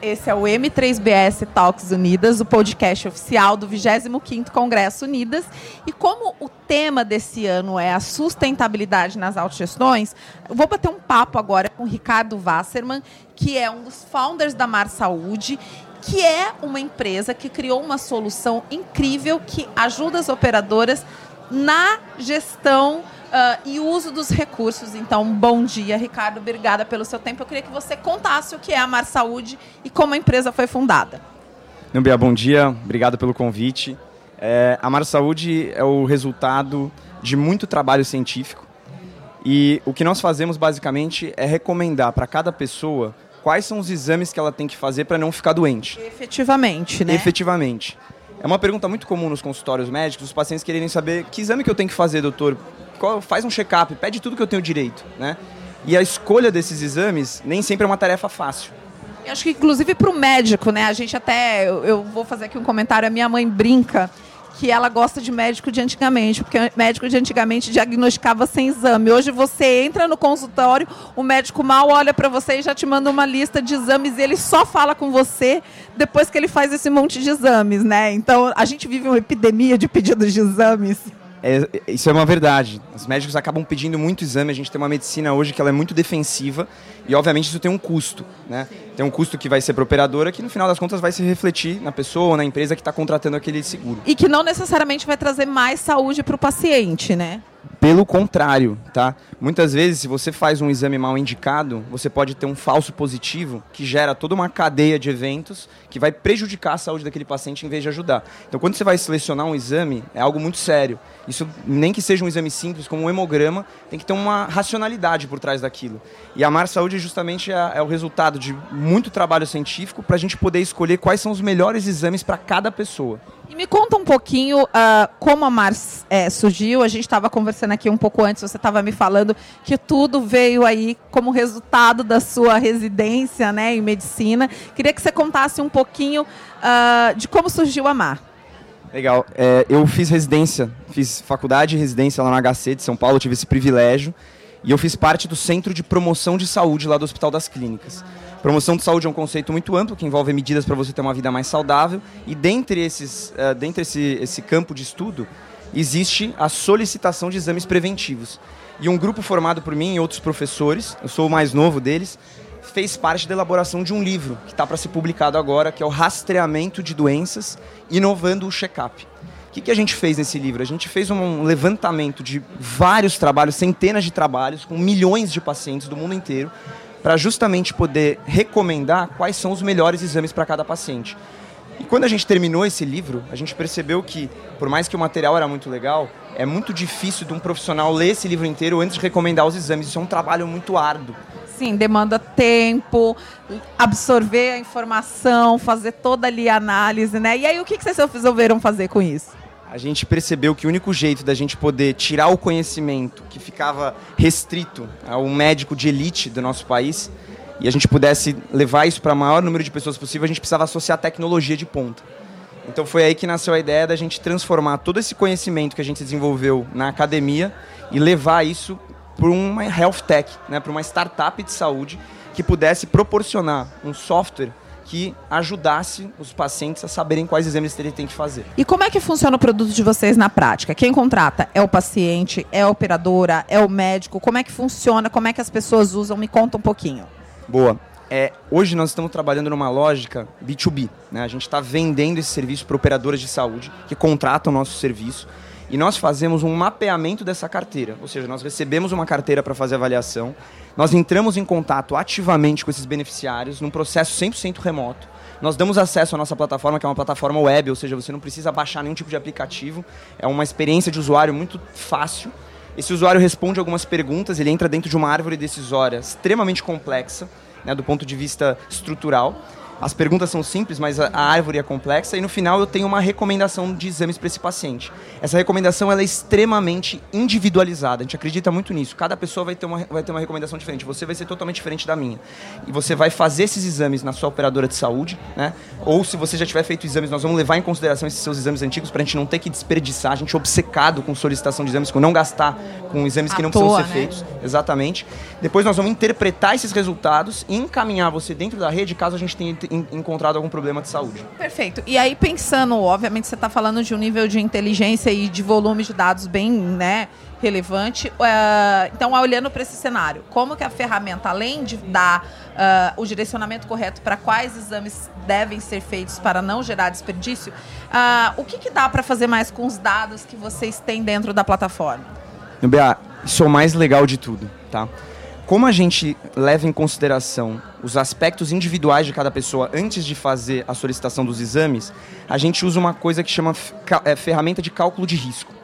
esse é o M3BS Talks Unidas, o podcast oficial do 25º Congresso Unidas. E como o tema desse ano é a sustentabilidade nas autogestões, eu vou bater um papo agora com o Ricardo Wasserman, que é um dos founders da Mar Saúde que é uma empresa que criou uma solução incrível que ajuda as operadoras na gestão uh, e uso dos recursos. Então, bom dia, Ricardo. Obrigada pelo seu tempo. Eu queria que você contasse o que é a Mar Saúde e como a empresa foi fundada. Nubia, bom dia. Obrigado pelo convite. É, a Mar Saúde é o resultado de muito trabalho científico. E o que nós fazemos basicamente é recomendar para cada pessoa quais são os exames que ela tem que fazer para não ficar doente. Efetivamente, né? Efetivamente. É uma pergunta muito comum nos consultórios médicos, os pacientes quererem saber que exame que eu tenho que fazer, doutor? Qual, faz um check-up, pede tudo que eu tenho direito, né? E a escolha desses exames nem sempre é uma tarefa fácil. Eu acho que inclusive para o médico, né? A gente até, eu, eu vou fazer aqui um comentário, a minha mãe brinca que ela gosta de médico de antigamente, porque médico de antigamente diagnosticava sem exame. Hoje você entra no consultório, o médico mal olha para você e já te manda uma lista de exames e ele só fala com você depois que ele faz esse monte de exames, né? Então a gente vive uma epidemia de pedidos de exames. É, isso é uma verdade. Os médicos acabam pedindo muito exame. A gente tem uma medicina hoje que ela é muito defensiva e, obviamente, isso tem um custo. Né? Tem um custo que vai ser para a operadora que, no final das contas, vai se refletir na pessoa, na empresa que está contratando aquele seguro. E que não necessariamente vai trazer mais saúde para o paciente, né? Pelo contrário, tá? Muitas vezes, se você faz um exame mal indicado, você pode ter um falso positivo que gera toda uma cadeia de eventos que vai prejudicar a saúde daquele paciente em vez de ajudar. Então, quando você vai selecionar um exame, é algo muito sério. Isso, nem que seja um exame simples, como um hemograma, tem que ter uma racionalidade por trás daquilo. E a Mar Saúde, justamente, é, é o resultado de muito trabalho científico para a gente poder escolher quais são os melhores exames para cada pessoa. E me conta um pouquinho uh, como a Mars é, surgiu. A gente estava conversando aqui um pouco antes, você estava me falando que tudo veio aí como resultado da sua residência né, em medicina. Queria que você contasse um pouquinho uh, de como surgiu a Mar. Legal. É, eu fiz residência, fiz faculdade e residência lá no HC de São Paulo, tive esse privilégio. E eu fiz parte do Centro de Promoção de Saúde lá do Hospital das Clínicas. Promoção de saúde é um conceito muito amplo que envolve medidas para você ter uma vida mais saudável e dentre esses, uh, dentre esse, esse campo de estudo existe a solicitação de exames preventivos. E um grupo formado por mim e outros professores, eu sou o mais novo deles, fez parte da elaboração de um livro que está para ser publicado agora, que é o Rastreamento de Doenças, inovando o check-up. O que, que a gente fez nesse livro? A gente fez um levantamento de vários trabalhos, centenas de trabalhos, com milhões de pacientes do mundo inteiro, para justamente poder recomendar quais são os melhores exames para cada paciente. E quando a gente terminou esse livro, a gente percebeu que, por mais que o material era muito legal, é muito difícil de um profissional ler esse livro inteiro antes de recomendar os exames. Isso é um trabalho muito árduo. Sim, demanda tempo, absorver a informação, fazer toda ali a análise, né? E aí, o que vocês resolveram fazer com isso? A gente percebeu que o único jeito da gente poder tirar o conhecimento que ficava restrito ao médico de elite do nosso país e a gente pudesse levar isso para o maior número de pessoas possível, a gente precisava associar tecnologia de ponta. Então foi aí que nasceu a ideia da gente transformar todo esse conhecimento que a gente desenvolveu na academia e levar isso para uma health tech, né, para uma startup de saúde que pudesse proporcionar um software que ajudasse os pacientes a saberem quais exames ele tem que fazer. E como é que funciona o produto de vocês na prática? Quem contrata é o paciente, é a operadora, é o médico? Como é que funciona? Como é que as pessoas usam? Me conta um pouquinho. Boa. É, hoje nós estamos trabalhando numa lógica B2B. Né? A gente está vendendo esse serviço para operadoras de saúde que contratam o nosso serviço e nós fazemos um mapeamento dessa carteira. Ou seja, nós recebemos uma carteira para fazer avaliação nós entramos em contato ativamente com esses beneficiários num processo 100% remoto. Nós damos acesso à nossa plataforma, que é uma plataforma web, ou seja, você não precisa baixar nenhum tipo de aplicativo. É uma experiência de usuário muito fácil. Esse usuário responde algumas perguntas, ele entra dentro de uma árvore decisória extremamente complexa, né, do ponto de vista estrutural. As perguntas são simples, mas a, árvore é complexa e no final eu tenho uma recomendação de exames para esse paciente. Essa recomendação ela é extremamente individualizada. A gente acredita muito nisso. Cada pessoa vai ter uma, vai ter uma recomendação diferente. Você vai ser totalmente diferente da minha. E você vai fazer esses exames na sua operadora de saúde, né? Ou se você já tiver feito exames, nós vamos levar em consideração esses seus exames antigos para a gente não ter que desperdiçar, a gente é obcecado com solicitação de exames, com não gastar com exames que não precisam ser né? feitos. exatamente. Depois nós vamos interpretar esses resultados e encaminhar você dentro da rede caso a gente tenha encontrado algum problema de saúde. Perfeito. E aí pensando, obviamente você está falando de um nível de inteligência e de volume de dados bem, né, relevante. Uh, então, olhando para esse cenário, como que a ferramenta, além de dar uh, o direcionamento correto para quais exames devem ser feitos para não gerar desperdício, uh, o que, que dá para fazer mais com os dados que vocês têm dentro da plataforma? Bea, isso é o mais legal de tudo, tá? Como a gente leva em consideração os aspectos individuais de cada pessoa antes de fazer a solicitação dos exames, a gente usa uma coisa que chama é, ferramenta de cálculo de risco.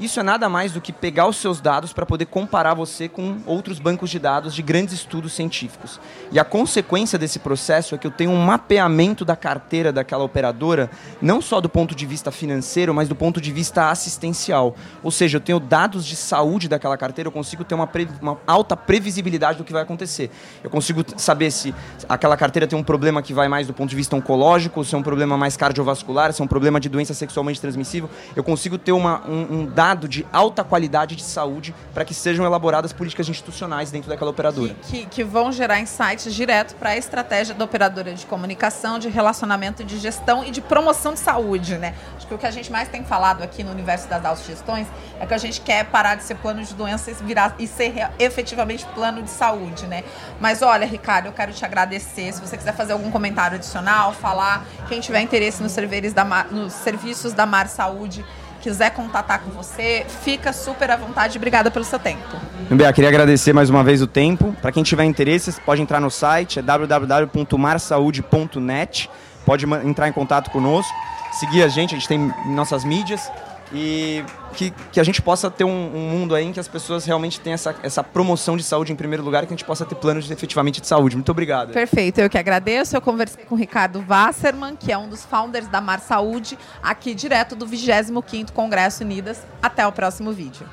Isso é nada mais do que pegar os seus dados para poder comparar você com outros bancos de dados de grandes estudos científicos. E a consequência desse processo é que eu tenho um mapeamento da carteira daquela operadora, não só do ponto de vista financeiro, mas do ponto de vista assistencial. Ou seja, eu tenho dados de saúde daquela carteira, eu consigo ter uma, uma alta previsibilidade do que vai acontecer. Eu consigo saber se aquela carteira tem um problema que vai mais do ponto de vista oncológico, se é um problema mais cardiovascular, se é um problema de doença sexualmente transmissível. Eu consigo ter uma, um, um dado de alta qualidade de saúde para que sejam elaboradas políticas institucionais dentro daquela operadora. Que, que, que vão gerar insights direto para a estratégia da operadora de comunicação, de relacionamento, de gestão e de promoção de saúde, né? Acho que o que a gente mais tem falado aqui no universo das autogestões é que a gente quer parar de ser plano de doenças virar, e ser efetivamente plano de saúde, né? Mas olha, Ricardo, eu quero te agradecer. Se você quiser fazer algum comentário adicional, falar, quem tiver interesse nos, da nos serviços da Mar Saúde, quiser contatar com você, fica super à vontade. Obrigada pelo seu tempo. Bem, queria agradecer mais uma vez o tempo. Para quem tiver interesse, pode entrar no site, é www.marsaude.net. Pode entrar em contato conosco, seguir a gente, a gente tem nossas mídias e que, que a gente possa ter um, um, mundo aí em que as pessoas realmente tenham essa, essa promoção de saúde em primeiro lugar e que a gente possa ter planos efetivamente de saúde. Muito obrigado. Perfeito, eu que agradeço. Eu conversei com o Ricardo Wasserman, que é um dos founders da Mar Saúde, aqui direto do 25º Congresso Unidas. Até o próximo vídeo.